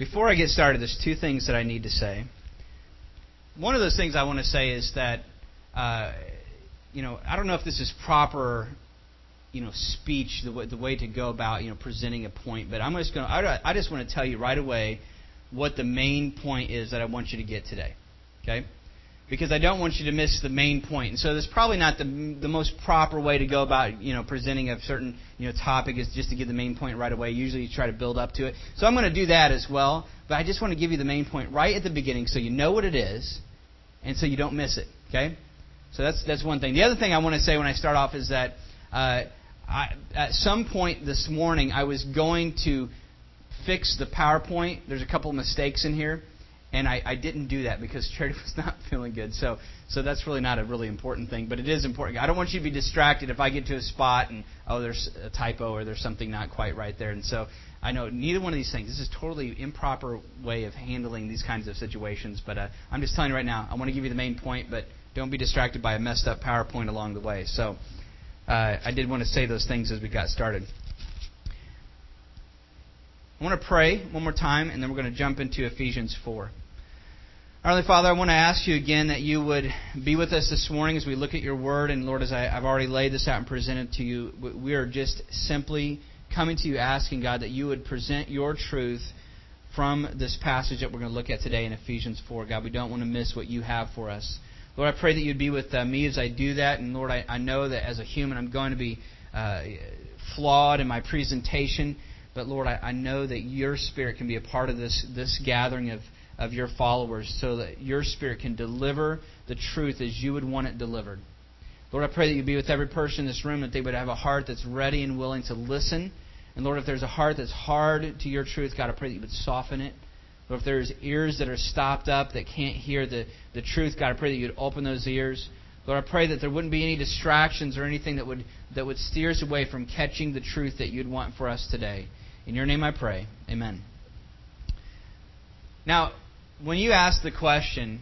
Before I get started, there's two things that I need to say. One of those things I want to say is that, uh, you know, I don't know if this is proper, you know, speech, the way, the way to go about, you know, presenting a point, but I'm just going to, I, I just want to tell you right away what the main point is that I want you to get today. Okay? Because I don't want you to miss the main point. And so that's probably not the the most proper way to go about you know presenting a certain you know topic is just to give the main point right away. Usually you try to build up to it. So I'm going to do that as well. But I just want to give you the main point right at the beginning so you know what it is, and so you don't miss it. Okay. So that's that's one thing. The other thing I want to say when I start off is that uh, I, at some point this morning I was going to fix the PowerPoint. There's a couple mistakes in here and I, I didn't do that because Charity was not feeling good. So so that's really not a really important thing, but it is important. I don't want you to be distracted if I get to a spot and oh there's a typo or there's something not quite right there. And so I know neither one of these things. This is totally improper way of handling these kinds of situations. But uh, I'm just telling you right now. I want to give you the main point, but don't be distracted by a messed up PowerPoint along the way. So uh, I did want to say those things as we got started. I want to pray one more time, and then we're going to jump into Ephesians 4. Heavenly Father, I want to ask you again that you would be with us this morning as we look at your word. And Lord, as I, have already laid this out and presented to you, we are just simply coming to you asking, God, that you would present your truth from this passage that we're going to look at today in Ephesians 4. God, we don't want to miss what you have for us. Lord, I pray that you'd be with uh, me as I do that. And Lord, I, I, know that as a human, I'm going to be uh, flawed in my presentation. But Lord, I, I know that your spirit can be a part of this, this gathering of of your followers so that your Spirit can deliver the truth as you would want it delivered. Lord, I pray that you be with every person in this room, that they would have a heart that's ready and willing to listen. And Lord, if there's a heart that's hard to your truth, God, I pray that you would soften it. Lord, if there's ears that are stopped up that can't hear the, the truth, God, I pray that you'd open those ears. Lord, I pray that there wouldn't be any distractions or anything that would, that would steer us away from catching the truth that you'd want for us today. In your name I pray. Amen. Now, when you ask the question,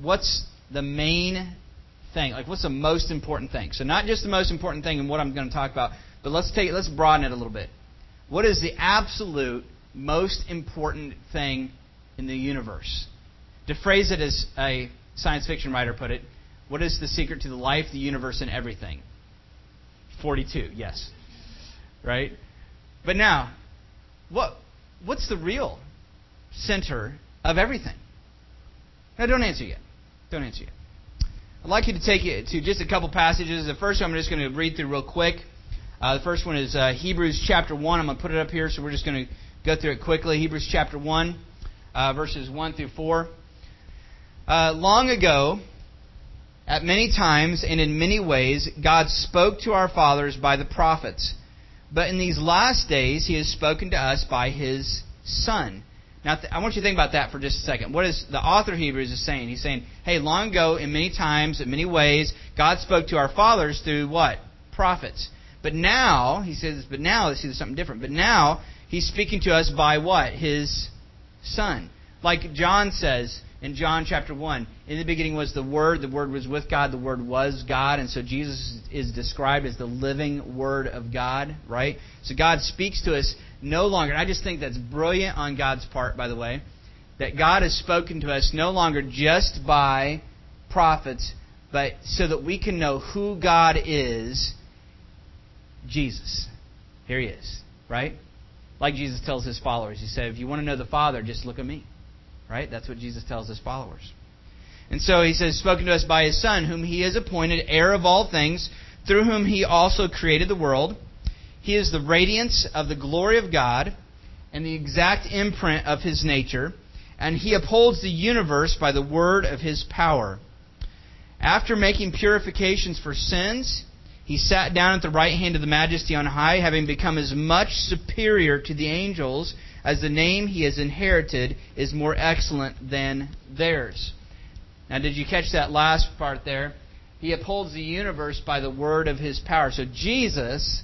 what's the main thing? Like, what's the most important thing? So, not just the most important thing in what I'm going to talk about, but let's take let's broaden it a little bit. What is the absolute most important thing in the universe? To phrase it as a science fiction writer put it, what is the secret to the life, the universe, and everything? 42, yes. Right? But now, what what's the real center of everything. Now, don't answer yet. Don't answer yet. I'd like you to take it to just a couple passages. The first one I'm just going to read through real quick. Uh, the first one is uh, Hebrews chapter 1. I'm going to put it up here, so we're just going to go through it quickly. Hebrews chapter 1, uh, verses 1 through 4. Uh, long ago, at many times and in many ways, God spoke to our fathers by the prophets. But in these last days, He has spoken to us by His Son now, I want you to think about that for just a second. What is the author of Hebrews is saying? He's saying, hey, long ago, in many times, in many ways, God spoke to our fathers through what? Prophets. But now, he says, but now, let's see, there's something different. But now, he's speaking to us by what? His Son. Like John says in John chapter 1, in the beginning was the Word, the Word was with God, the Word was God, and so Jesus is described as the living Word of God, right? So God speaks to us no longer, I just think that's brilliant on God's part, by the way, that God has spoken to us no longer just by prophets, but so that we can know who God is Jesus. Here he is, right? Like Jesus tells his followers. He said, if you want to know the Father, just look at me. Right? That's what Jesus tells his followers. And so he says, spoken to us by his Son, whom he has appointed heir of all things, through whom he also created the world. He is the radiance of the glory of God and the exact imprint of his nature, and he upholds the universe by the word of his power. After making purifications for sins, he sat down at the right hand of the majesty on high, having become as much superior to the angels as the name he has inherited is more excellent than theirs. Now, did you catch that last part there? He upholds the universe by the word of his power. So, Jesus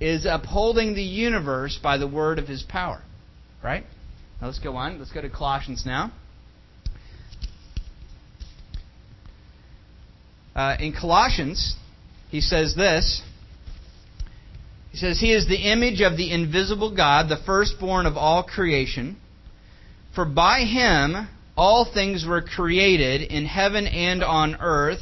is upholding the universe by the word of his power. Right? Now let's go on. Let's go to Colossians now. Uh, in Colossians, he says this. He says, He is the image of the invisible God, the firstborn of all creation. For by him all things were created in heaven and on earth,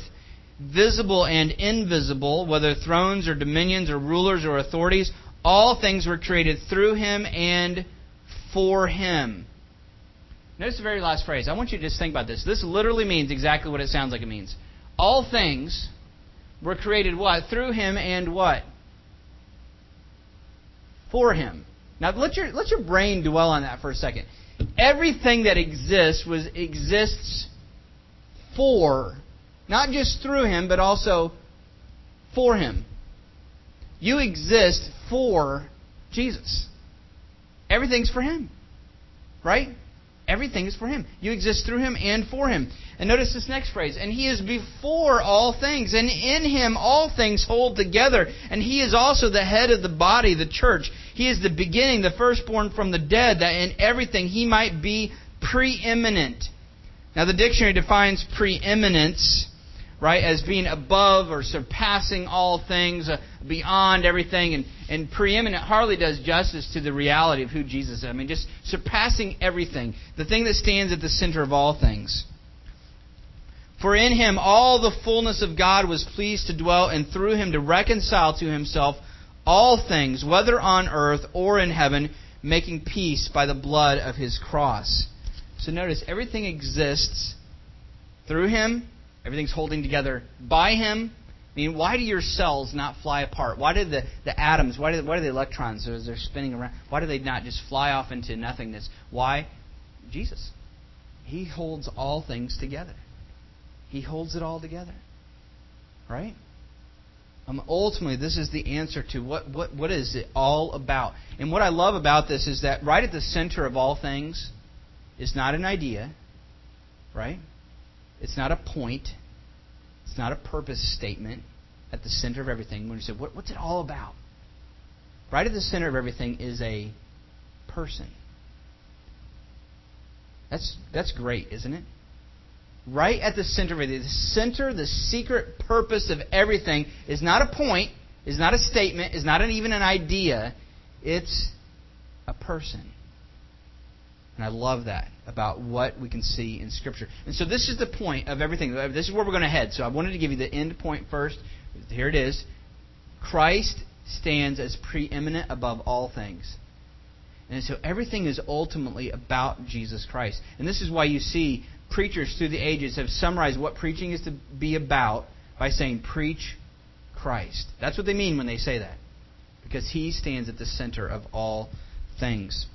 visible and invisible, whether thrones or dominions or rulers or authorities, all things were created through him and for him. Notice the very last phrase. I want you to just think about this. This literally means exactly what it sounds like it means. All things were created what? Through him and what? For him. Now let your let your brain dwell on that for a second. Everything that exists was exists for, not just through him, but also for him. You exist for Jesus. Everything's for him. Right? Everything is for him. You exist through him and for him. And notice this next phrase. And he is before all things, and in him all things hold together. And he is also the head of the body, the church. He is the beginning, the firstborn from the dead, that in everything he might be preeminent. Now, the dictionary defines preeminence right, as being above or surpassing all things, uh, beyond everything, and, and preeminent hardly does justice to the reality of who Jesus is. I mean, just surpassing everything, the thing that stands at the center of all things. For in him all the fullness of God was pleased to dwell, and through him to reconcile to himself all things, whether on earth or in heaven, making peace by the blood of his cross. So notice, everything exists through him Everything's holding together by Him. I mean, why do your cells not fly apart? Why do the, the atoms, why do, why do the electrons, as they're spinning around, why do they not just fly off into nothingness? Why? Jesus. He holds all things together. He holds it all together. Right? Um, ultimately, this is the answer to what, what, what is it all about. And what I love about this is that right at the center of all things is not an idea, right? It's not a point. It's not a purpose statement at the center of everything. When you say, what, what's it all about? Right at the center of everything is a person. That's, that's great, isn't it? Right at the center of everything. The center, the secret purpose of everything is not a point, is not a statement, is not an, even an idea. It's a person. And I love that about what we can see in Scripture. And so this is the point of everything. This is where we're going to head. So I wanted to give you the end point first. Here it is. Christ stands as preeminent above all things. And so everything is ultimately about Jesus Christ. And this is why you see preachers through the ages have summarized what preaching is to be about by saying, Preach Christ. That's what they mean when they say that. Because he stands at the center of all things.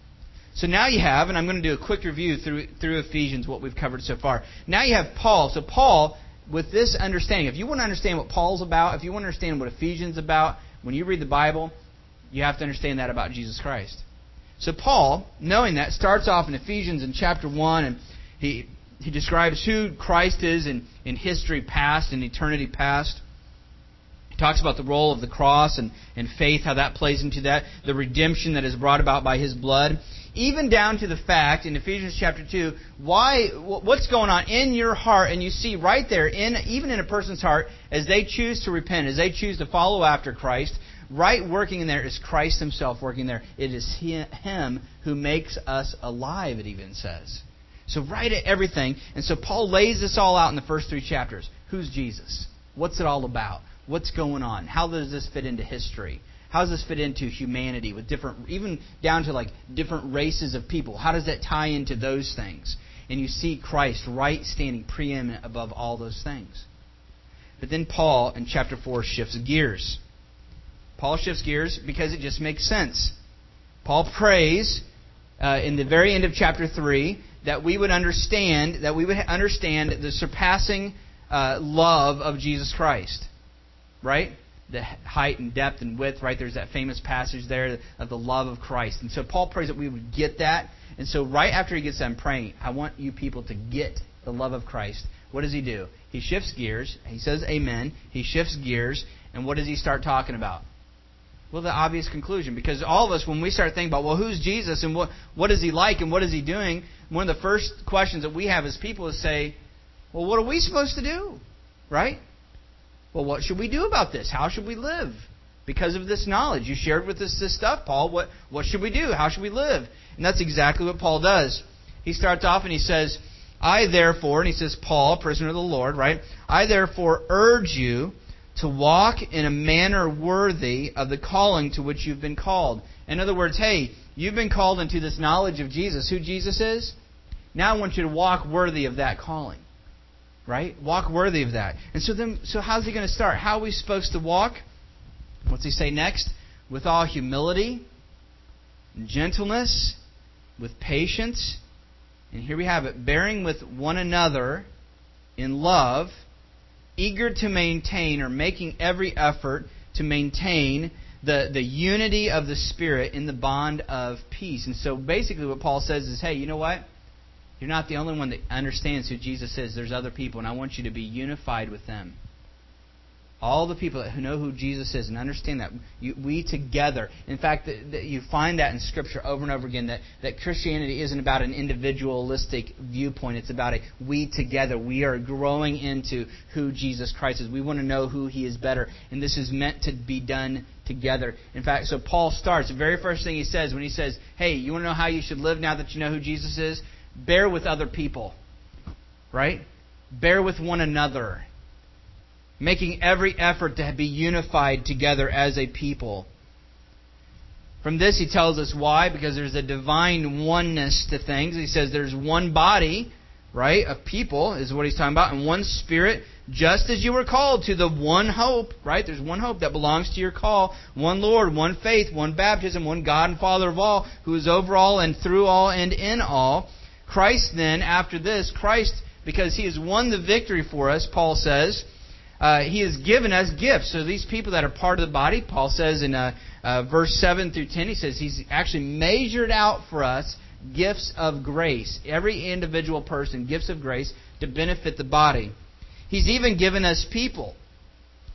So now you have, and I'm going to do a quick review through, through Ephesians, what we've covered so far. Now you have Paul. So Paul, with this understanding, if you want to understand what Paul's about, if you want to understand what Ephesians about, when you read the Bible, you have to understand that about Jesus Christ. So Paul, knowing that, starts off in Ephesians in chapter 1, and he, he describes who Christ is in, in history past and eternity past. He talks about the role of the cross and, and faith, how that plays into that, the redemption that is brought about by his blood even down to the fact in Ephesians chapter 2, why, what's going on in your heart, and you see right there, in, even in a person's heart, as they choose to repent, as they choose to follow after Christ, right working in there is Christ Himself working there. It is Him who makes us alive, it even says. So right at everything, and so Paul lays this all out in the first three chapters. Who's Jesus? What's it all about? What's going on? How does this fit into history? How does this fit into humanity with different, even down to like different races of people? How does that tie into those things? And you see Christ right standing preeminent above all those things. But then Paul in chapter 4 shifts gears. Paul shifts gears because it just makes sense. Paul prays uh, in the very end of chapter 3 that we would understand that we would understand the surpassing uh, love of Jesus Christ. Right? The height and depth and width, right? There's that famous passage there of the love of Christ. And so Paul prays that we would get that. And so right after he gets done praying, I want you people to get the love of Christ. What does he do? He shifts gears. He says amen. He shifts gears. And what does he start talking about? Well, the obvious conclusion. Because all of us, when we start thinking about, well, who's Jesus and what, what is he like and what is he doing, one of the first questions that we have as people is say, well, what are we supposed to do? Right? Well, what should we do about this? How should we live? Because of this knowledge. You shared with us this stuff, Paul. What, what should we do? How should we live? And that's exactly what Paul does. he starts off and he says, I therefore, and he says, Paul, prisoner of the Lord, right? I therefore urge you to walk in a manner worthy of the calling to which you've been called. In other words, hey, you've been called into this knowledge of Jesus, who Jesus is. Now I want you to walk worthy of that calling. Right? Walk worthy of that. And so then so how's he going to start? How are we supposed to walk? What's he say next? With all humility, gentleness, with patience, and here we have it, bearing with one another in love, eager to maintain or making every effort to maintain the, the unity of the Spirit in the bond of peace. And so basically, what Paul says is hey, you know what? You're not the only one that understands who Jesus is. There's other people, and I want you to be unified with them. All the people that who know who Jesus is and understand that you, we together. In fact, the, the, you find that in Scripture over and over again that, that Christianity isn't about an individualistic viewpoint. It's about a we together. We are growing into who Jesus Christ is. We want to know who He is better, and this is meant to be done together. In fact, so Paul starts. The very first thing he says when he says, "Hey, you want to know how you should live now that you know who Jesus is? Bear with other people, right? Bear with one another." making every effort to be unified together as a people. From this, he tells us why, because there's a divine oneness to things. He says there's one body, right, of people, is what he's talking about, and one spirit, just as you were called to the one hope, right? There's one hope that belongs to your call. One Lord, one faith, one baptism, one God and Father of all, who is over all and through all and in all. Christ, then, after this, Christ, because he has won the victory for us, Paul says, uh, he has given us gifts. So these people that are part of the body, Paul says in uh, uh, verse 7 through 10, he says he's actually measured out for us gifts of grace. Every individual person, gifts of grace to benefit the body. He's even given us people.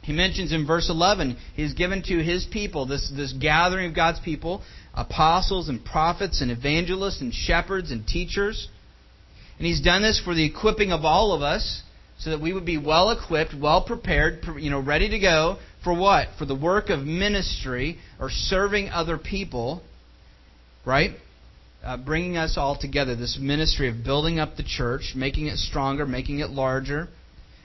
He mentions in verse 11, he's given to his people, this, this gathering of God's people, apostles and prophets and evangelists and shepherds and teachers. And he's done this for the equipping of all of us so that we would be well equipped, well prepared, you know, ready to go for what? For the work of ministry or serving other people, right? Uh, bringing us all together. This ministry of building up the church, making it stronger, making it larger.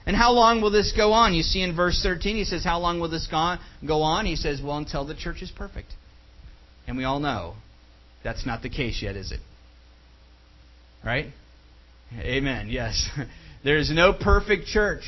And how long will this go on? You see in verse 13, he says, How long will this go on? He says, Well, until the church is perfect. And we all know that's not the case yet, is it? Right? Amen. Yes. There is no perfect church.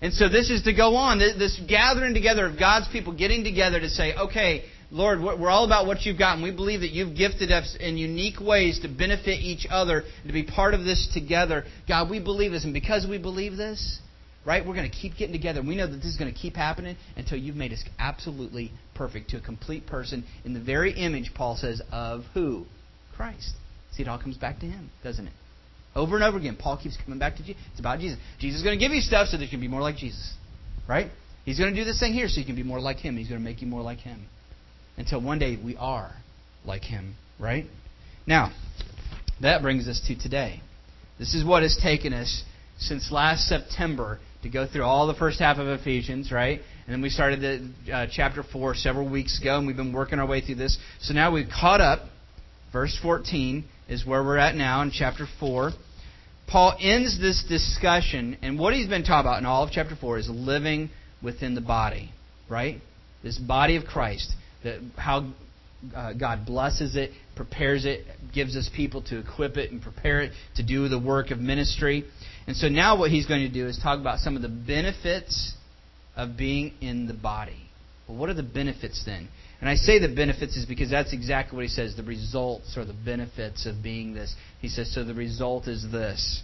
And so this is to go on, this gathering together of God's people getting together to say, okay, Lord, we're all about what you've got, and we believe that you've gifted us in unique ways to benefit each other and to be part of this together. God, we believe this, and because we believe this, right, we're going to keep getting together. We know that this is going to keep happening until you've made us absolutely perfect to a complete person in the very image, Paul says, of who? Christ. See, it all comes back to him, doesn't it? Over and over again, Paul keeps coming back to Jesus. It's about Jesus. Jesus is going to give you stuff so that you can be more like Jesus. Right? He's going to do this thing here so you can be more like Him. He's going to make you more like Him. Until one day we are like Him. Right? Now, that brings us to today. This is what has taken us since last September to go through all the first half of Ephesians, right? And then we started the uh, chapter 4 several weeks ago, and we've been working our way through this. So now we've caught up. Verse 14 is where we're at now in chapter 4. Paul ends this discussion, and what he's been talking about in all of chapter 4 is living within the body, right? This body of Christ, that how uh, God blesses it, prepares it, gives us people to equip it and prepare it to do the work of ministry. And so now what he's going to do is talk about some of the benefits of being in the body. Well, what are the benefits then? And I say the benefits is because that's exactly what he says the results or the benefits of being this. He says, so the result is this.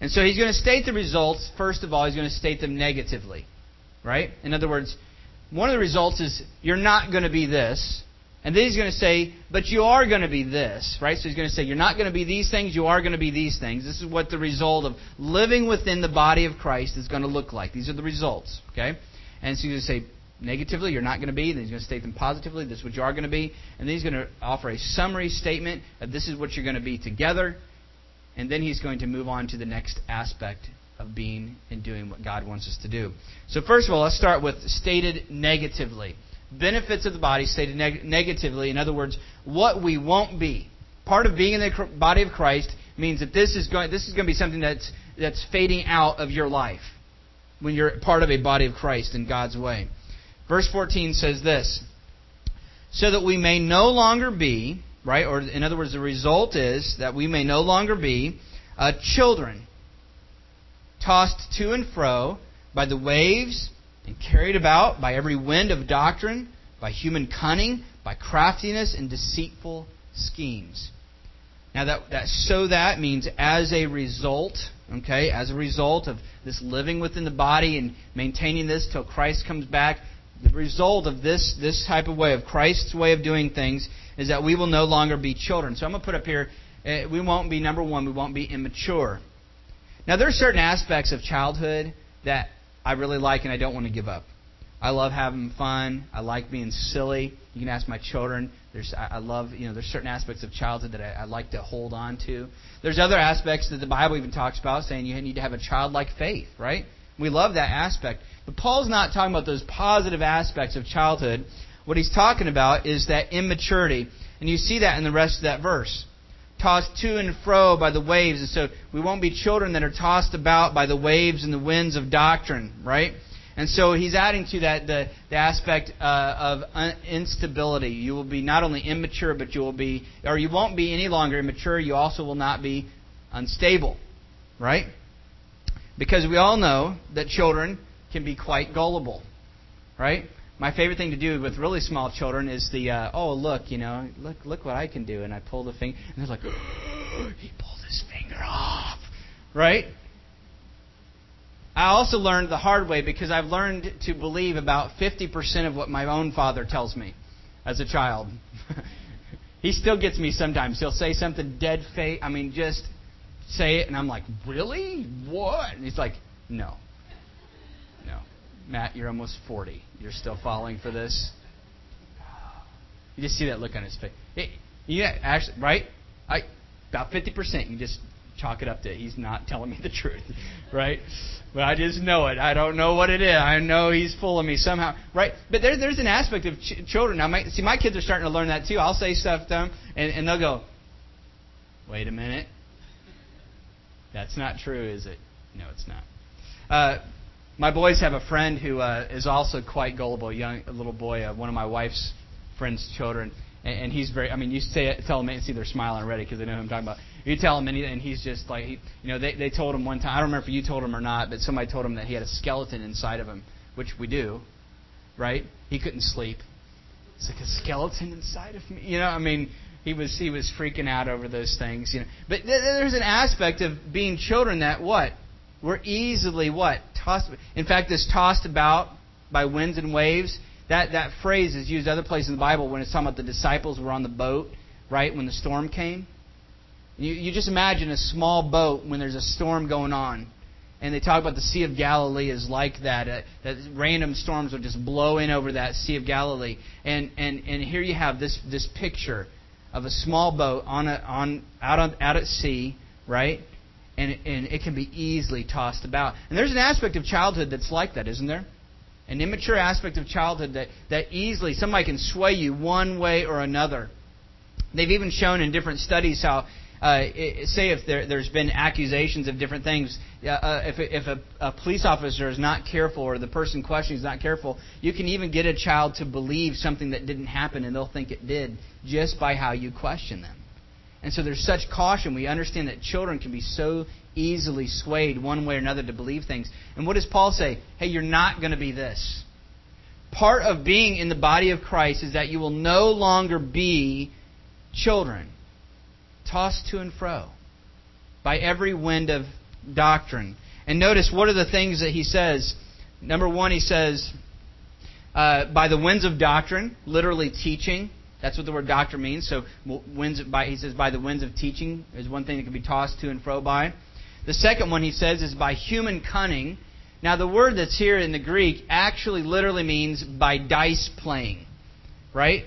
And so he's going to state the results. First of all, he's going to state them negatively. Right? In other words, one of the results is you're not going to be this. And then he's going to say, but you are going to be this. Right? So he's going to say, you're not going to be these things, you are going to be these things. This is what the result of living within the body of Christ is going to look like. These are the results. Okay? And so he's going to say, negatively, you're not going to be. Then he's going to state them positively. This is what you are going to be. And then he's going to offer a summary statement of this is what you're going to be together. And then he's going to move on to the next aspect of being and doing what God wants us to do. So, first of all, let's start with stated negatively. Benefits of the body stated neg- negatively. In other words, what we won't be. Part of being in the body of Christ means that this is going this is going to be something that's that's fading out of your life when you're part of a body of Christ in God's way. Verse 14 says this, so that we may no longer be, right, or in other words, the result is that we may no longer be uh, children, tossed to and fro by the waves and carried about by every wind of doctrine, by human cunning, by craftiness and deceitful schemes. Now that, that so that means as a result, okay, as a result of this living within the body and maintaining this till Christ comes back, the result of this this type of way of Christ's way of doing things is that we will no longer be children. So I'm going to put up here, uh, we won't be number one, we won't be immature. Now there are certain aspects of childhood that I really like and I don't want to give up. I love having fun. I like being silly. You can ask my children. There's, I, love, you know, there's certain aspects of childhood that I, I like to hold on to. There's other aspects that the Bible even talks about, saying you need to have a childlike faith, right? We love that aspect. But Paul's not talking about those positive aspects of childhood. What he's talking about is that immaturity. And you see that in the rest of that verse. Tossed to and fro by the waves. And so we won't be children that are tossed about by the waves and the winds of doctrine, right? And so he's adding to that the, the aspect uh, of un- instability. You will be not only immature, but you will be, or you won't be any longer immature. You also will not be unstable, right? Because we all know that children can be quite gullible, right? My favorite thing to do with really small children is the, uh, oh look, you know, look look what I can do, and I pull the finger, and they're like, he pulled his finger off, right? I also learned the hard way because I've learned to believe about 50% of what my own father tells me as a child. he still gets me sometimes. He'll say something dead fake. I mean, just say it, and I'm like, really? What? And he's like, no. Matt, you're almost 40. You're still falling for this? You just see that look on his face. It, yeah, actually, right? I, about 50%. You just chalk it up to he's not telling me the truth, right? But I just know it. I don't know what it is. I know he's fooling me somehow, right? But there, there's an aspect of ch- children. Now, my, see, my kids are starting to learn that too. I'll say stuff to them, and, and they'll go, "Wait a minute, that's not true, is it?" No, it's not. Uh, my boys have a friend who uh, is also quite gullible, young a little boy, uh, one of my wife's friends' children, and, and he's very. I mean, you say tell them, and see they're smiling already because they know who I'm talking about. You tell him, he, and he's just like, he, you know, they, they told him one time, I don't remember if you told him or not, but somebody told him that he had a skeleton inside of him, which we do, right? He couldn't sleep. It's like a skeleton inside of me. You know, I mean, he was he was freaking out over those things. You know, but th- there's an aspect of being children that what we're easily what tossed. In fact, this tossed about by winds and waves. That that phrase is used other places in the Bible when it's talking about the disciples were on the boat, right when the storm came. You, you just imagine a small boat when there's a storm going on. And they talk about the Sea of Galilee is like that. Uh, that random storms will just blow in over that Sea of Galilee. And, and, and here you have this, this picture of a small boat on a, on, out, on, out at sea, right? And, and it can be easily tossed about. And there's an aspect of childhood that's like that, isn't there? An immature aspect of childhood that, that easily somebody can sway you one way or another. They've even shown in different studies how uh, say if there, has been accusations of different things, uh, if, if a, a, police officer is not careful or the person questioning is not careful, you can even get a child to believe something that didn't happen and they'll think it did just by how you question them. And so there's such caution. We understand that children can be so easily swayed one way or another to believe things. And what does Paul say? Hey, you're not going to be this. Part of being in the body of Christ is that you will no longer be children tossed to and fro by every wind of doctrine. And notice what are the things that he says. Number one, he says, uh, by the winds of doctrine, literally teaching. That's what the word doctor means. So winds by, he says by the winds of teaching is one thing that can be tossed to and fro by. The second one he says is by human cunning. Now the word that's here in the Greek actually literally means by dice playing, right?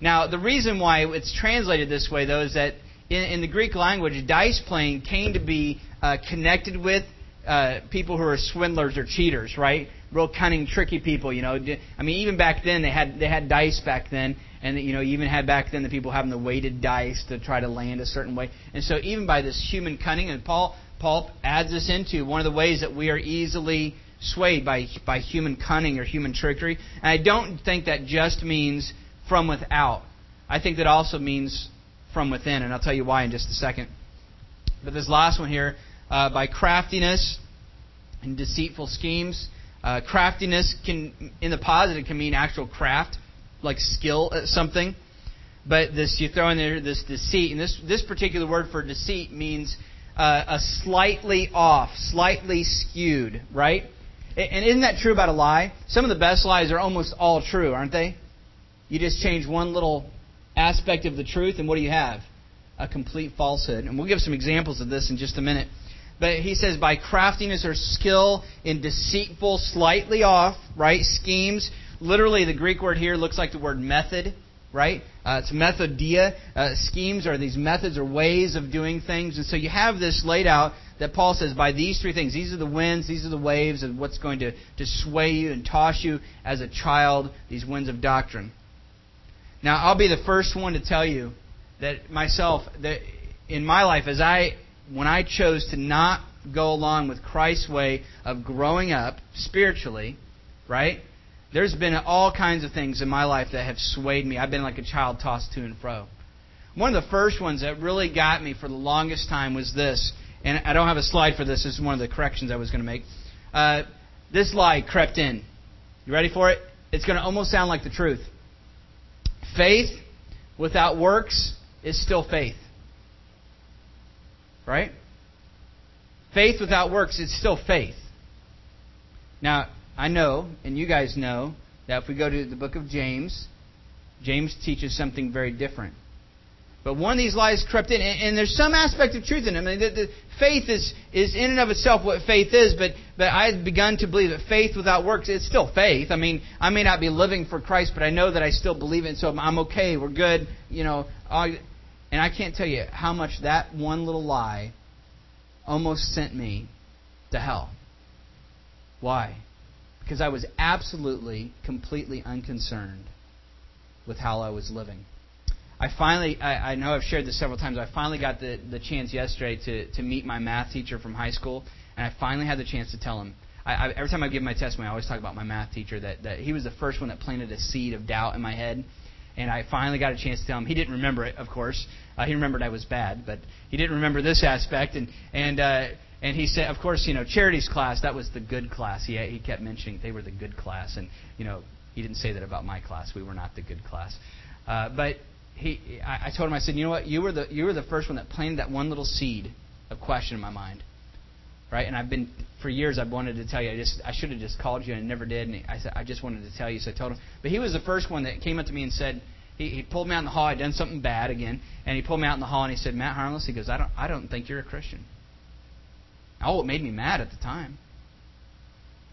Now the reason why it's translated this way though is that in, in the Greek language, dice playing came to be uh, connected with uh, people who are swindlers or cheaters, right? real cunning, tricky people. You know, I mean, even back then they had they had dice back then, and you know, you even had back then the people having the weighted dice to try to land a certain way. And so, even by this human cunning, and Paul Paul adds this into one of the ways that we are easily swayed by by human cunning or human trickery. And I don't think that just means from without. I think that also means from within, and I'll tell you why in just a second. But this last one here, uh, by craftiness and deceitful schemes. Uh, craftiness can, in the positive, can mean actual craft, like skill at something. But this, you throw in there this deceit, and this this particular word for deceit means uh, a slightly off, slightly skewed, right? And isn't that true about a lie? Some of the best lies are almost all true, aren't they? You just change one little aspect of the truth, and what do you have? A complete falsehood. And we'll give some examples of this in just a minute. But he says, by craftiness or skill in deceitful, slightly off, right, schemes. Literally, the Greek word here looks like the word method, right? Uh, it's methodia. Uh, schemes are these methods or ways of doing things. And so you have this laid out that Paul says, by these three things, these are the winds, these are the waves, and what's going to, to sway you and toss you as a child, these winds of doctrine. Now, I'll be the first one to tell you that myself, that in my life, as I, when I chose to not go along with Christ's way of growing up spiritually, right? There's been all kinds of things in my life that have swayed me. I've been like a child tossed to and fro. One of the first ones that really got me for the longest time was this, and I don't have a slide for this. This is one of the corrections I was going to make. Uh, this lie crept in. You ready for it? It's going to almost sound like the truth. Faith without works is still faith. Right? Faith without works is still faith. Now, I know, and you guys know, that if we go to the book of James, James teaches something very different. But one of these lies crept in, and, and there's some aspect of truth in it. I mean, the, the faith is, is in and of itself what faith is, but, but I've begun to believe that faith without works, it's still faith. I mean, I may not be living for Christ, but I know that I still believe it, so I'm okay, we're good, you know. and I can't tell you how much that one little lie almost sent me to hell. Why? Because I was absolutely, completely unconcerned with how I was living. I finally, I, I know I've shared this several times, I finally got the, the chance yesterday to, to meet my math teacher from high school, and I finally had the chance to tell him. I, I, every time I give my testimony, I always talk about my math teacher, that, that he was the first one that planted a seed of doubt in my head. And I finally got a chance to tell him. He didn't remember it, of course. Uh, he remembered I was bad, but he didn't remember this aspect. And and uh, and he said, of course, you know, Charity's class that was the good class. He he kept mentioning they were the good class, and you know, he didn't say that about my class. We were not the good class. Uh, but he, I, I told him, I said, you know what? You were the you were the first one that planted that one little seed of question in my mind, right? And I've been for years. I've wanted to tell you. I just I should have just called you and I never did. And I said I just wanted to tell you. So I told him. But he was the first one that came up to me and said. He, he pulled me out in the hall. I'd done something bad again, and he pulled me out in the hall and he said, "Matt Harmless." He goes, "I don't, I don't think you're a Christian." Oh, it made me mad at the time.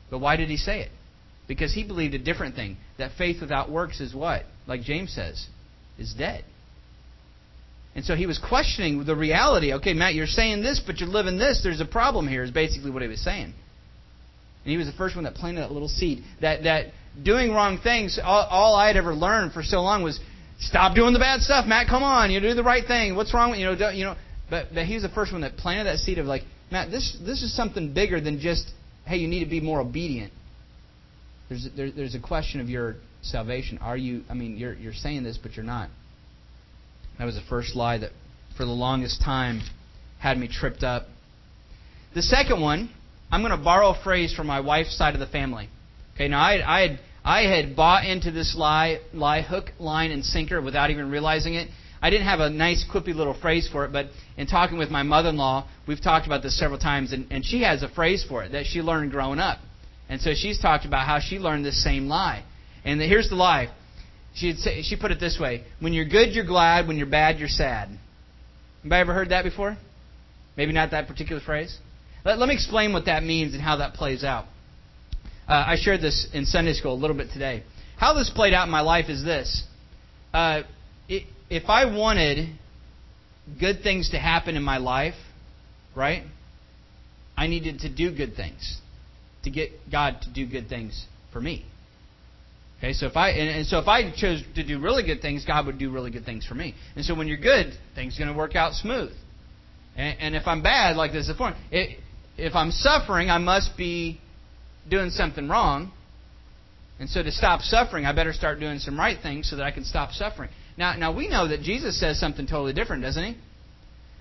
But why did he say it? Because he believed a different thing. That faith without works is what? Like James says, is dead. And so he was questioning the reality. Okay, Matt, you're saying this, but you're living this. There's a problem here, is basically what he was saying. And he was the first one that planted that little seed. That, that doing wrong things, all, all I had ever learned for so long was stop doing the bad stuff, Matt. Come on, you do the right thing. What's wrong with you know? You know. But, but he was the first one that planted that seed of like, Matt, this this is something bigger than just hey, you need to be more obedient. There's there, there's a question of your salvation. Are you? I mean, you're you're saying this, but you're not. That was the first lie that, for the longest time, had me tripped up. The second one, I'm going to borrow a phrase from my wife's side of the family. Okay, now I, I had I had bought into this lie, lie hook, line, and sinker without even realizing it. I didn't have a nice, quippy little phrase for it, but in talking with my mother-in-law, we've talked about this several times, and, and she has a phrase for it that she learned growing up. And so she's talked about how she learned this same lie. And the, here's the lie. She she put it this way: When you're good, you're glad. When you're bad, you're sad. Anybody ever heard that before? Maybe not that particular phrase. Let, let me explain what that means and how that plays out. Uh, I shared this in Sunday school a little bit today. How this played out in my life is this: uh, it, if I wanted good things to happen in my life, right? I needed to do good things to get God to do good things for me. Okay, so if I and, and, so if I chose to do really good things, God would do really good things for me. And so when you're good, things are going to work out smooth. And, and if I'm bad, like this is before, it, if I'm suffering, I must be doing something wrong. And so to stop suffering, I better start doing some right things so that I can stop suffering. Now, now we know that Jesus says something totally different, doesn't he?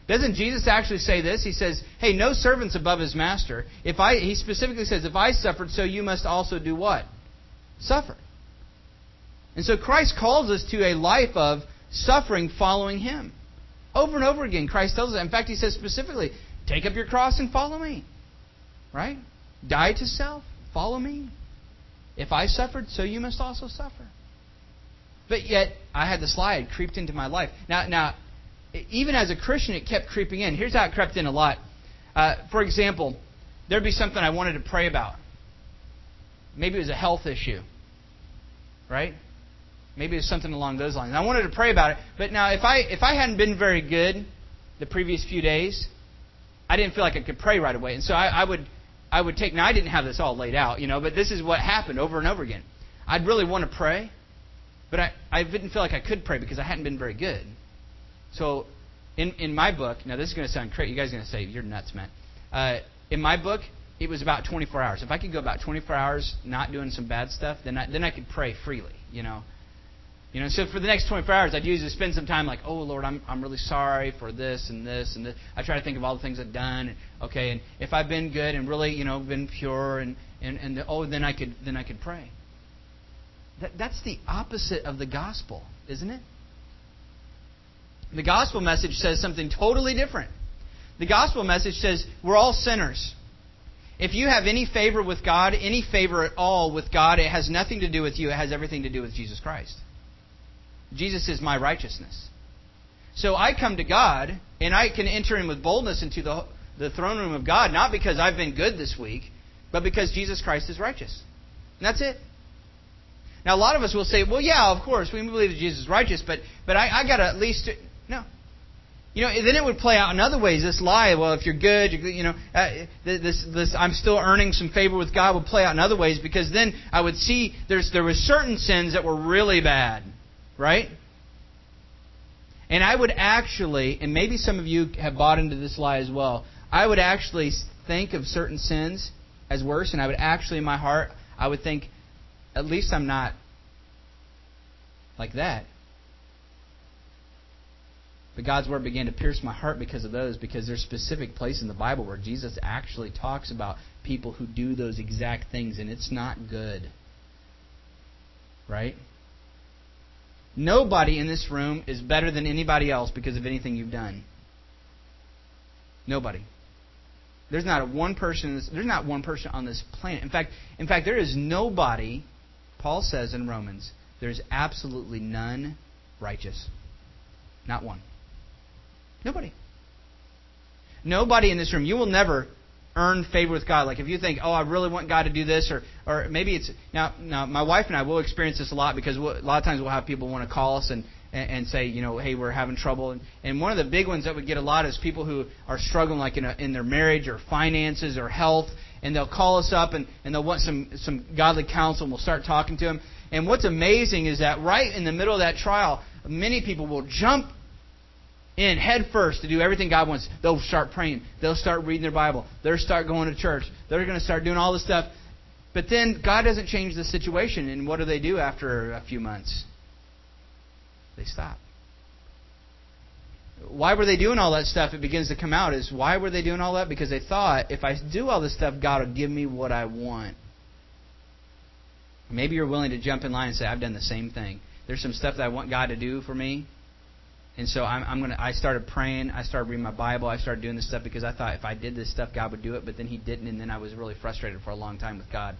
Doesn't Jesus actually say this? He says, "Hey, no servant's above his master. If I," he specifically says, "If I suffered, so you must also do what? Suffer." And so Christ calls us to a life of suffering following Him. Over and over again, Christ tells us. In fact, He says specifically, "Take up your cross and follow me." Right? Die to self. Follow me. If I suffered, so you must also suffer. But yet, I had the slide creeped into my life. Now, now, even as a Christian, it kept creeping in. Here's how it crept in a lot. Uh, for example, there'd be something I wanted to pray about. Maybe it was a health issue, right? Maybe it was something along those lines. I wanted to pray about it, but now if I if I hadn't been very good the previous few days, I didn't feel like I could pray right away, and so I, I would I would take. Now I didn't have this all laid out, you know, but this is what happened over and over again. I'd really want to pray, but I, I didn't feel like I could pray because I hadn't been very good. So, in, in my book, now this is going to sound crazy. You guys are going to say, you're nuts, man. Uh, in my book, it was about 24 hours. If I could go about 24 hours not doing some bad stuff, then I, then I could pray freely, you know. You know, so for the next 24 hours, I'd usually spend some time like, oh Lord, I'm I'm really sorry for this and this and this. I try to think of all the things I've done. And, okay, and if I've been good and really, you know, been pure and and and the, oh, then I could then I could pray. That that's the opposite of the gospel, isn't it? The gospel message says something totally different. The gospel message says we're all sinners. If you have any favor with God, any favor at all with God, it has nothing to do with you. It has everything to do with Jesus Christ. Jesus is my righteousness. So I come to God, and I can enter in with boldness into the, the throne room of God, not because I've been good this week, but because Jesus Christ is righteous. And that's it. Now, a lot of us will say, well, yeah, of course, we believe that Jesus is righteous, but, but I, I got to at least. No. You know, then it would play out in other ways. This lie, well, if you're good, you know, uh, this, this, I'm still earning some favor with God would play out in other ways because then I would see there's there were certain sins that were really bad, right? And I would actually, and maybe some of you have bought into this lie as well. I would actually think of certain sins as worse, and I would actually, in my heart, I would think, at least I'm not like that. But God's word began to pierce my heart because of those, because there's specific place in the Bible where Jesus actually talks about people who do those exact things, and it's not good. Right? Nobody in this room is better than anybody else because of anything you've done. Nobody. There's not a one person. There's not one person on this planet. In fact, in fact, there is nobody. Paul says in Romans, there's absolutely none righteous. Not one. Nobody. Nobody in this room. You will never earn favor with God. Like if you think, oh, I really want God to do this, or or maybe it's now. Now my wife and I will experience this a lot because we'll, a lot of times we'll have people want to call us and and, say, you know, hey, we're having trouble. And, and one of the big ones that we get a lot is people who are struggling, like in a, in their marriage or finances or health, and they'll call us up and, and they'll want some some godly counsel, and we'll start talking to them. And what's amazing is that right in the middle of that trial, many people will jump in head first to do everything God wants. They'll start praying. They'll start reading their Bible. They'll start going to church. They're going to start doing all this stuff. But then God doesn't change the situation. And what do they do after a few months? They stop. Why were they doing all that stuff? It begins to come out is why were they doing all that? Because they thought if I do all this stuff, God will give me what I want. Maybe you're willing to jump in line and say, I've done the same thing. There's some stuff that I want God to do for me, and so I'm, I'm gonna. I started praying. I started reading my Bible. I started doing this stuff because I thought if I did this stuff, God would do it. But then He didn't, and then I was really frustrated for a long time with God.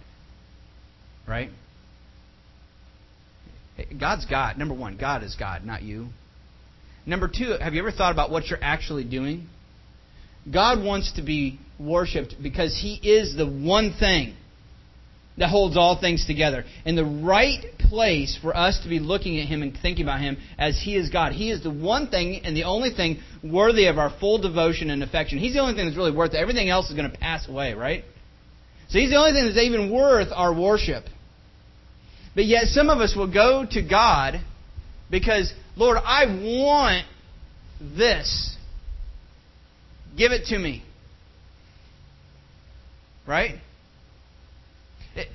Right? God's God. Number one, God is God, not you. Number two, have you ever thought about what you're actually doing? God wants to be worshipped because He is the one thing that holds all things together. And the right place for us to be looking at Him and thinking about Him as He is God. He is the one thing and the only thing worthy of our full devotion and affection. He's the only thing that's really worth it. Everything else is going to pass away, right? So He's the only thing that's even worth our worship. But yet, some of us will go to God because, Lord, I want this. Give it to me. Right?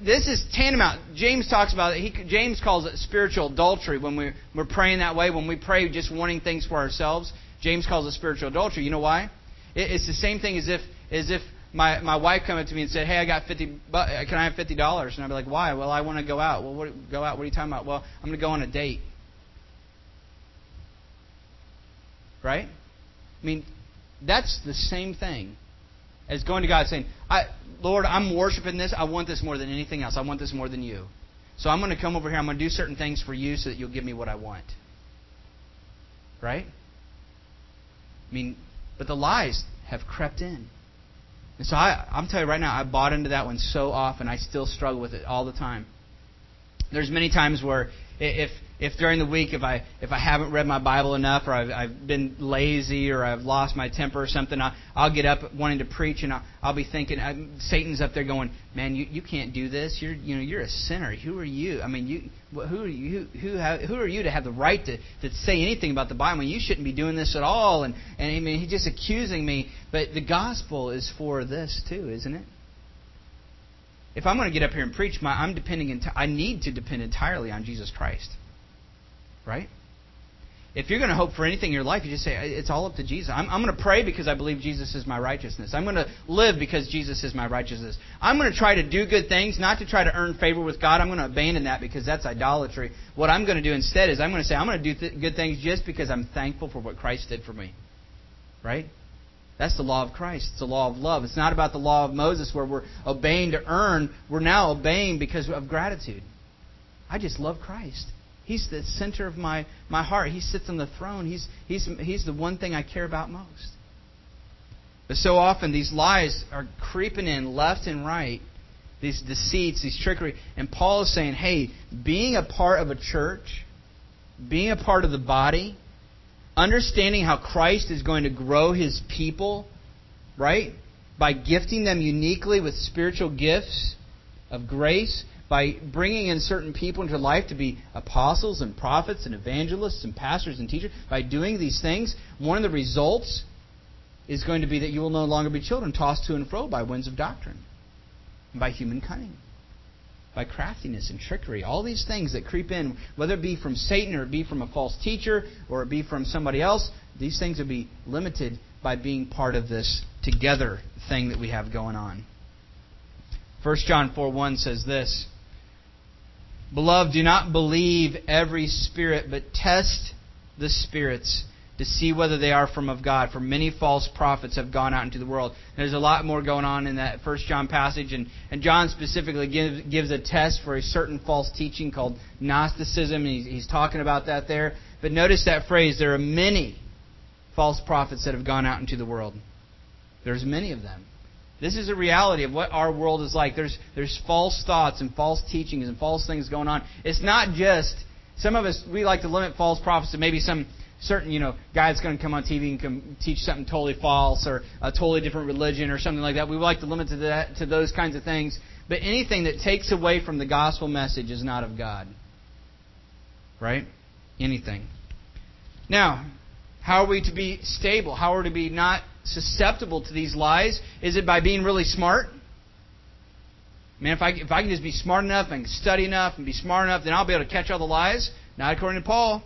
This is tantamount. James talks about it. He, James calls it spiritual adultery when we're, we're praying that way. When we pray just wanting things for ourselves, James calls it spiritual adultery. You know why? It, it's the same thing as if as if my my wife came up to me and said, "Hey, I got fifty. Can I have fifty dollars?" And I'd be like, "Why?" Well, I want to go out. Well, what, go out? What are you talking about? Well, I'm going to go on a date. Right? I mean, that's the same thing as going to God saying, I, Lord, I'm worshiping this. I want this more than anything else. I want this more than you. So I'm going to come over here. I'm going to do certain things for you so that you'll give me what I want. Right? I mean, but the lies have crept in. And so I, I'm telling you right now, I bought into that one so often. I still struggle with it all the time. There's many times where if if during the week if I if I haven't read my Bible enough or I've, I've been lazy or I've lost my temper or something, I'll, I'll get up wanting to preach and I'll, I'll be thinking I, Satan's up there going, man, you you can't do this. You're you know you're a sinner. Who are you? I mean, you who are you who who, have, who are you to have the right to to say anything about the Bible? I you shouldn't be doing this at all. And and I mean, he's just accusing me. But the gospel is for this too, isn't it? If I'm going to get up here and preach, my, I'm depending. Enti- I need to depend entirely on Jesus Christ. Right? If you're going to hope for anything in your life, you just say, it's all up to Jesus. I'm, I'm going to pray because I believe Jesus is my righteousness. I'm going to live because Jesus is my righteousness. I'm going to try to do good things, not to try to earn favor with God. I'm going to abandon that because that's idolatry. What I'm going to do instead is I'm going to say, I'm going to do th- good things just because I'm thankful for what Christ did for me. Right? That's the law of Christ. It's the law of love. It's not about the law of Moses where we're obeying to earn. We're now obeying because of gratitude. I just love Christ. He's the center of my, my heart. He sits on the throne. He's, he's, he's the one thing I care about most. But so often these lies are creeping in left and right, these deceits, these trickery. And Paul is saying, hey, being a part of a church, being a part of the body, understanding how Christ is going to grow his people, right? By gifting them uniquely with spiritual gifts of grace, by bringing in certain people into life to be apostles and prophets and evangelists and pastors and teachers, by doing these things, one of the results is going to be that you will no longer be children tossed to and fro by winds of doctrine, by human cunning, by craftiness and trickery. All these things that creep in, whether it be from Satan or it be from a false teacher or it be from somebody else, these things will be limited by being part of this together thing that we have going on. 1 John 4 1 says this Beloved, do not believe every spirit, but test the spirits to see whether they are from of God. For many false prophets have gone out into the world. There's a lot more going on in that First John passage, and, and John specifically gives, gives a test for a certain false teaching called Gnosticism, and he's, he's talking about that there. But notice that phrase: there are many false prophets that have gone out into the world. There's many of them. This is a reality of what our world is like. There's, there's false thoughts and false teachings and false things going on. It's not just, some of us, we like to limit false prophets to maybe some certain, you know, guy that's going to come on TV and come teach something totally false or a totally different religion or something like that. We like to limit to that, to those kinds of things. But anything that takes away from the gospel message is not of God. Right? Anything. Now, how are we to be stable? How are we to be not susceptible to these lies? Is it by being really smart? Man, if I, if I can just be smart enough and study enough and be smart enough, then I'll be able to catch all the lies? Not according to Paul.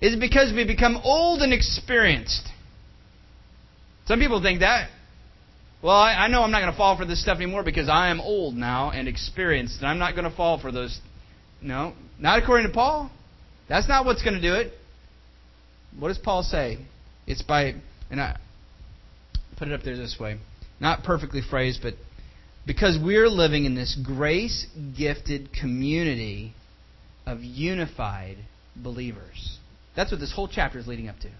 Is it because we become old and experienced? Some people think that. Well, I, I know I'm not going to fall for this stuff anymore because I am old now and experienced, and I'm not going to fall for those. No, not according to Paul. That's not what's going to do it. What does Paul say? It's by and I put it up there this way. Not perfectly phrased, but because we're living in this grace gifted community of unified believers. That's what this whole chapter is leading up to.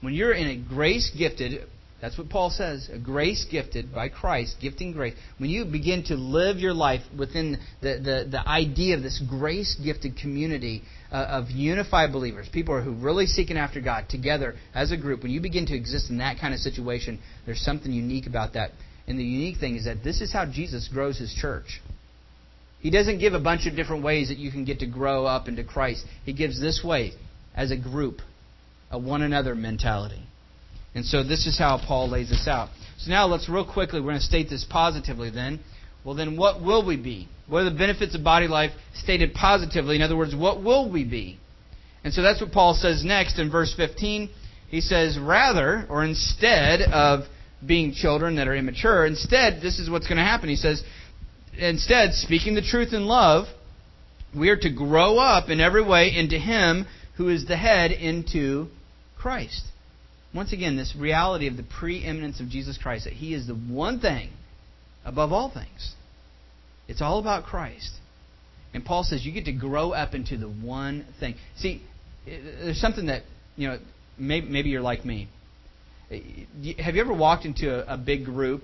When you're in a grace gifted, that's what Paul says, a grace gifted by Christ, gifting grace. When you begin to live your life within the, the, the idea of this grace gifted community uh, of unified believers, people who are really seeking after God together as a group, when you begin to exist in that kind of situation, there's something unique about that. And the unique thing is that this is how Jesus grows his church. He doesn't give a bunch of different ways that you can get to grow up into Christ. He gives this way as a group, a one another mentality. And so this is how Paul lays this out. So now let's real quickly, we're going to state this positively then. Well, then what will we be? What are the benefits of body life stated positively? In other words, what will we be? And so that's what Paul says next in verse 15. He says, rather, or instead of being children that are immature, instead, this is what's going to happen. He says, instead, speaking the truth in love, we are to grow up in every way into Him who is the head, into Christ. Once again, this reality of the preeminence of Jesus Christ, that He is the one thing above all things. It's all about Christ. And Paul says you get to grow up into the one thing. See, eh, there's something that, you know, maybe, you're like me. Eh, have you ever walked into a, a big group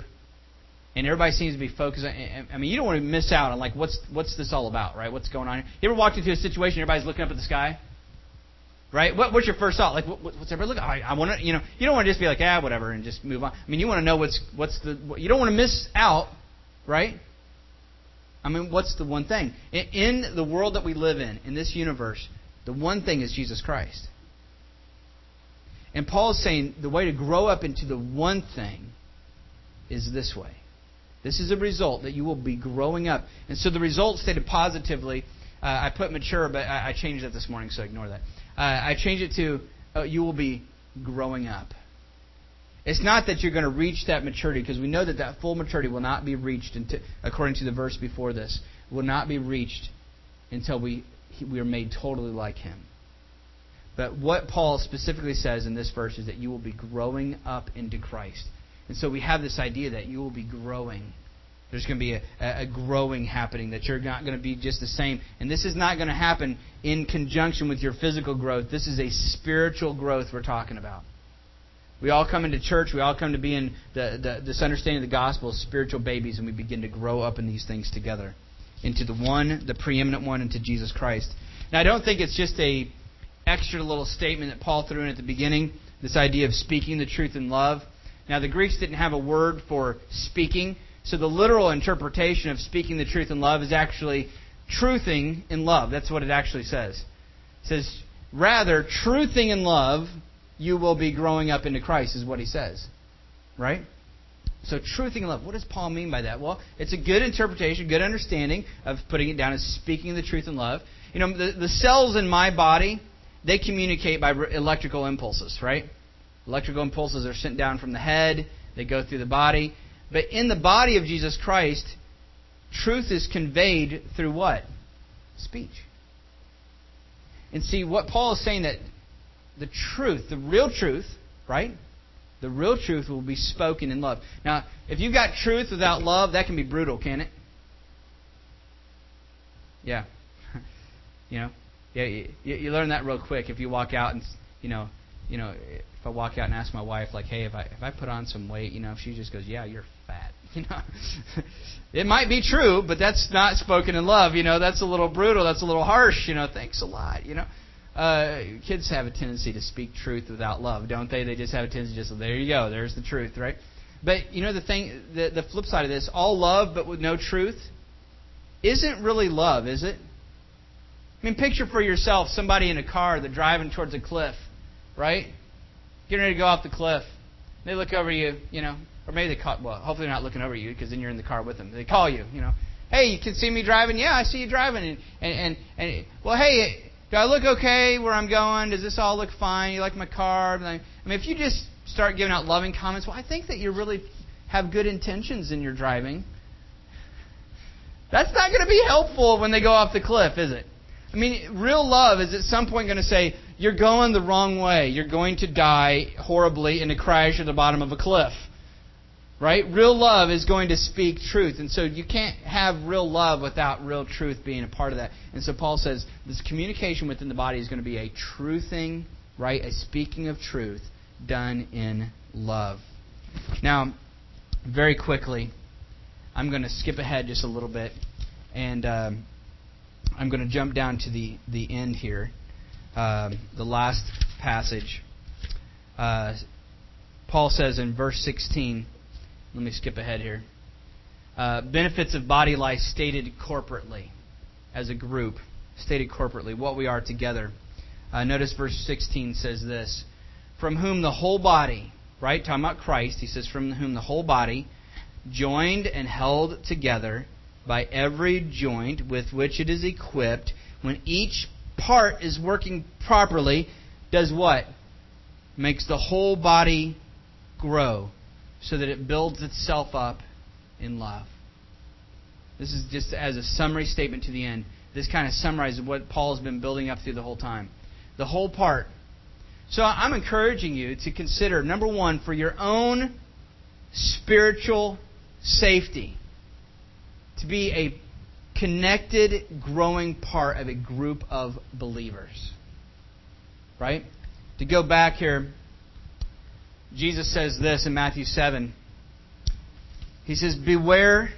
and everybody seems to be focused on, eh, I mean, you don't want to miss out on like what's what's this all about, right? What's going on? You ever walked into a situation everybody's looking up at the sky? Right? What, what's your first thought? Like, what, what's everybody looking? I, I want to, you know, you don't want to just be like, ah, whatever, and just move on. I mean, you want to know what's what's the. You don't want to miss out, right? I mean, what's the one thing in, in the world that we live in, in this universe? The one thing is Jesus Christ. And Paul is saying the way to grow up into the one thing is this way. This is a result that you will be growing up. And so the result stated positively, uh, I put mature, but I, I, changed that this morning, so ignore that. Uh, I change it to uh, you will be growing up. It's not that you're going to reach that maturity, because we know that that full maturity will not be reached, until, according to the verse before this, will not be reached until we, we are made totally like Him. But what Paul specifically says in this verse is that you will be growing up into Christ. And so we have this idea that you will be growing. There's going to be a, a growing happening, that you're not going to be just the same. And this is not going to happen in conjunction with your physical growth. This is a spiritual growth we're talking about. We all come into church, we all come to be in the, the, this understanding of the gospel as spiritual babies, and we begin to grow up in these things together into the one, the preeminent one, into Jesus Christ. Now, I don't think it's just a extra little statement that Paul threw in at the beginning, this idea of speaking the truth in love. Now, the Greeks didn't have a word for speaking, so the literal interpretation of speaking the truth in love is actually truthing in love. That's what it actually says. It says, rather, truthing in love, you will be growing up into Christ, is what he says. Right? So, truthing in love. What does Paul mean by that? Well, it's a good interpretation, good understanding of putting it down as speaking the truth in love. You know, the, the cells in my body they communicate by electrical impulses, right? Electrical impulses are sent down from the head, they go through the body. But in the body of Jesus Christ, truth is conveyed through what? Speech. And see, what Paul is saying that the truth, the real truth, right? The real truth will be spoken in love. Now, if you've got truth without love, that can be brutal, can it? Yeah. you know, yeah, you, you learn that real quick if you walk out and you know, you know, if I walk out and ask my wife like, hey, if I if I put on some weight, you know, if she just goes, yeah, you're you know, it might be true, but that's not spoken in love. You know, that's a little brutal. That's a little harsh. You know, thanks a lot. You know. Uh, kids have a tendency to speak truth without love, don't they? They just have a tendency to just there you go, there's the truth, right? But you know the thing, the the flip side of this, all love but with no truth, isn't really love, is it? I mean, picture for yourself somebody in a car that's driving towards a cliff, right? Getting ready to go off the cliff. They look over you, you know, or maybe they call. Well, hopefully they're not looking over you because then you're in the car with them. They call you, you know. Hey, you can see me driving? Yeah, I see you driving. And and and, and well, hey, do I look okay where I'm going? Does this all look fine? You like my car? I mean, if you just start giving out loving comments, well, I think that you really have good intentions in your driving. That's not going to be helpful when they go off the cliff, is it? I mean, real love is at some point going to say, you're going the wrong way. You're going to die horribly in a crash at the bottom of a cliff. Right? Real love is going to speak truth. And so you can't have real love without real truth being a part of that. And so Paul says this communication within the body is going to be a truthing, right? A speaking of truth done in love. Now, very quickly, I'm going to skip ahead just a little bit. And. Um, I'm going to jump down to the, the end here, um, the last passage. Uh, Paul says in verse 16, Let me skip ahead here. Uh, benefits of body life stated corporately, as a group, stated corporately, what we are together. Uh, notice verse 16 says this From whom the whole body, right, talking about Christ, he says, From whom the whole body, joined and held together by every joint with which it is equipped, when each part is working properly, does what? Makes the whole body grow so that it builds itself up in love. This is just as a summary statement to the end. This kind of summarizes what Paul has been building up through the whole time. The whole part. So I'm encouraging you to consider, number one, for your own spiritual safety, to be a connected, growing part of a group of believers. Right? To go back here, Jesus says this in Matthew 7. He says, Beware,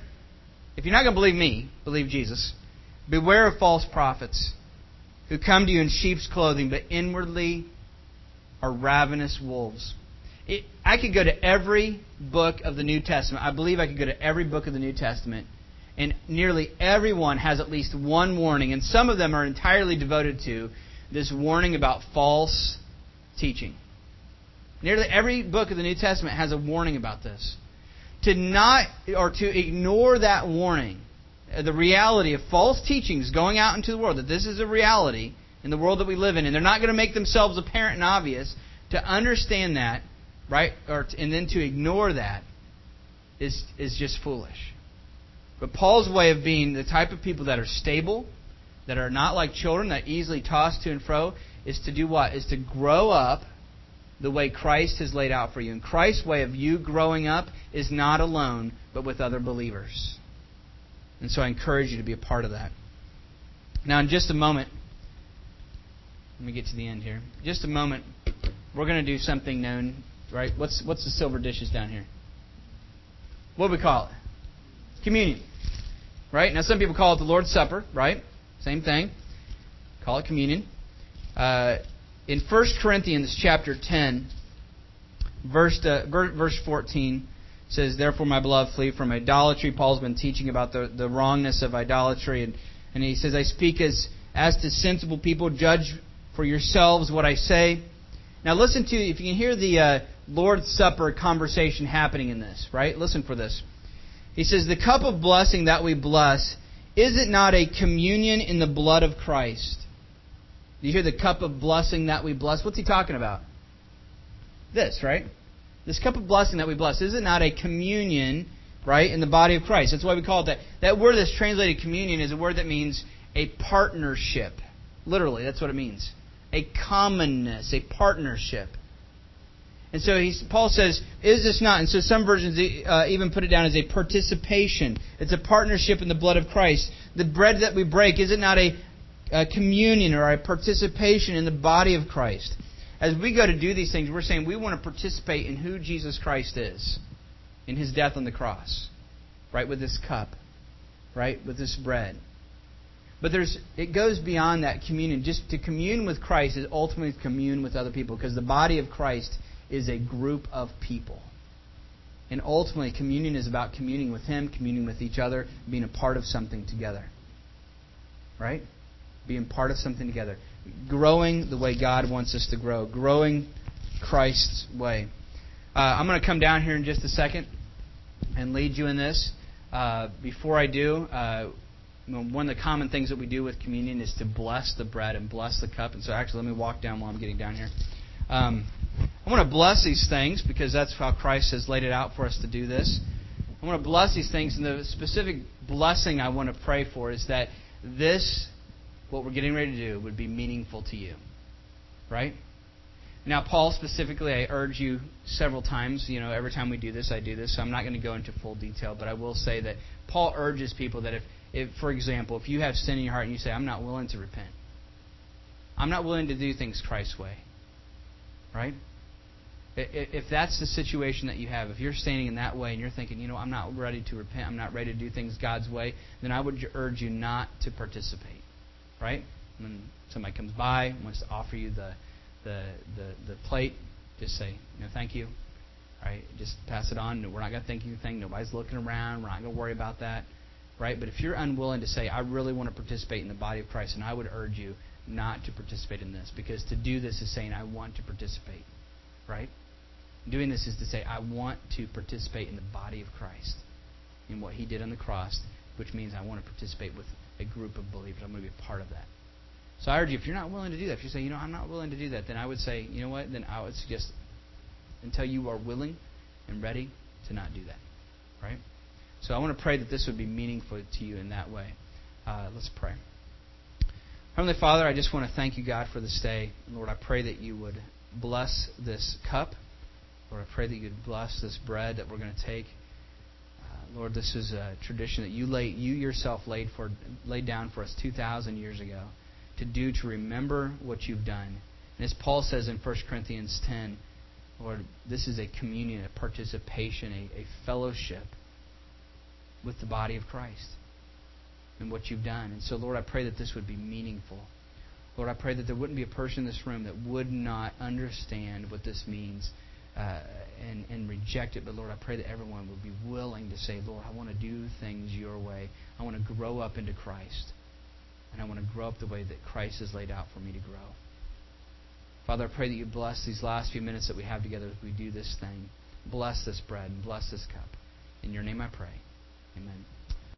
if you're not going to believe me, believe Jesus. Beware of false prophets who come to you in sheep's clothing, but inwardly are ravenous wolves. It, I could go to every book of the New Testament. I believe I could go to every book of the New Testament, and nearly everyone has at least one warning, and some of them are entirely devoted to this warning about false teaching. Nearly every book of the New Testament has a warning about this. To not, or to ignore that warning, uh, the reality of false teachings going out into the world, that this is a reality in the world that we live in, and they're not going to make themselves apparent and obvious, to understand that, right, or, and then to ignore that is, is just foolish. But Paul's way of being the type of people that are stable, that are not like children that easily toss to and fro, is to do what? Is to grow up the way Christ has laid out for you. And Christ's way of you growing up is not alone, but with other believers. And so I encourage you to be a part of that. Now, in just a moment, let me get to the end here. Just a moment, we're going to do something known, right? What's what's the silver dishes down here? What do we call it? Communion. Right? Now, some people call it the Lord's Supper, right? Same thing. Call it communion. Uh, in 1 Corinthians chapter 10, verse, uh, verse 14, says, Therefore, my beloved, flee from idolatry. Paul's been teaching about the, the wrongness of idolatry. And, and he says, I speak as, as to sensible people. Judge for yourselves what I say. Now, listen to, if you can hear the uh, Lord's Supper conversation happening in this, right? Listen for this. He says, The cup of blessing that we bless, is it not a communion in the blood of Christ? Do you hear the cup of blessing that we bless? What's he talking about? This, right? This cup of blessing that we bless. Is it not a communion, right, in the body of Christ? That's why we call it that. That word that's translated communion is a word that means a partnership. Literally, that's what it means. A commonness, a partnership. And so Paul says, is this not? And so some versions uh, even put it down as a participation. It's a partnership in the blood of Christ. The bread that we break, is it not a, a communion or a participation in the body of Christ. As we go to do these things, we're saying we want to participate in who Jesus Christ is, in his death on the cross, right? With this cup, right? With this bread. But there's it goes beyond that communion. Just to commune with Christ is ultimately to commune with other people because the body of Christ is a group of people. And ultimately, communion is about communing with Him, communing with each other, being a part of something together. Right? Being part of something together, growing the way God wants us to grow, growing Christ's way. Uh, I'm going to come down here in just a second and lead you in this. Uh, before I do, uh, one of the common things that we do with communion is to bless the bread and bless the cup. And so, actually, let me walk down while I'm getting down here. Um, I want to bless these things because that's how Christ has laid it out for us to do this. I want to bless these things, and the specific blessing I want to pray for is that this what we're getting ready to do would be meaningful to you. Right? Now, Paul specifically, I urge you several times, you know, every time we do this, I do this, so I'm not going to go into full detail, but I will say that Paul urges people that if, if, for example, if you have sin in your heart and you say, I'm not willing to repent, I'm not willing to do things Christ's way, right? If that's the situation that you have, if you're standing in that way and you're thinking, you know, I'm not ready to repent, I'm not ready to do things God's way, then I would urge you not to participate right? When somebody comes by wants to offer you the, the, the, the plate, just say, no, thank you. Right? Just pass it on. We're not going to think anything. Nobody's looking around. We're not going to worry about that. Right? But if you're unwilling to say, I really want to participate in the body of Christ, and I would urge you not to participate in this, because to do this is saying, I want to participate. Right? Doing this is to say, I want to participate in the body of Christ, in what He did on the cross, which means I want to participate with a group of believers. I'm going to be a part of that. So I urge you, if you're not willing to do that, if you say, you know, I'm not willing to do that, then I would say, you know what? Then I would suggest until you are willing and ready to not do that. Right? So I want to pray that this would be meaningful to you in that way. Uh, let's pray. Heavenly Father, I just want to thank you, God, for this day. Lord, I pray that you would bless this cup. Lord, I pray that you'd bless this bread that we're going to take. Lord, this is a tradition that you laid, you yourself laid for laid down for us 2,000 years ago to do to remember what you've done. And as Paul says in 1 Corinthians 10, Lord, this is a communion, a participation, a, a fellowship with the body of Christ and what you've done. And so, Lord, I pray that this would be meaningful. Lord, I pray that there wouldn't be a person in this room that would not understand what this means uh, and, and reject it. But, Lord, I pray that everyone would be willing to say, Lord, I want to do things your way. I want to grow up into Christ. And I want to grow up the way that Christ has laid out for me to grow. Father, I pray that you bless these last few minutes that we have together as we do this thing. Bless this bread and bless this cup. In your name I pray. Amen.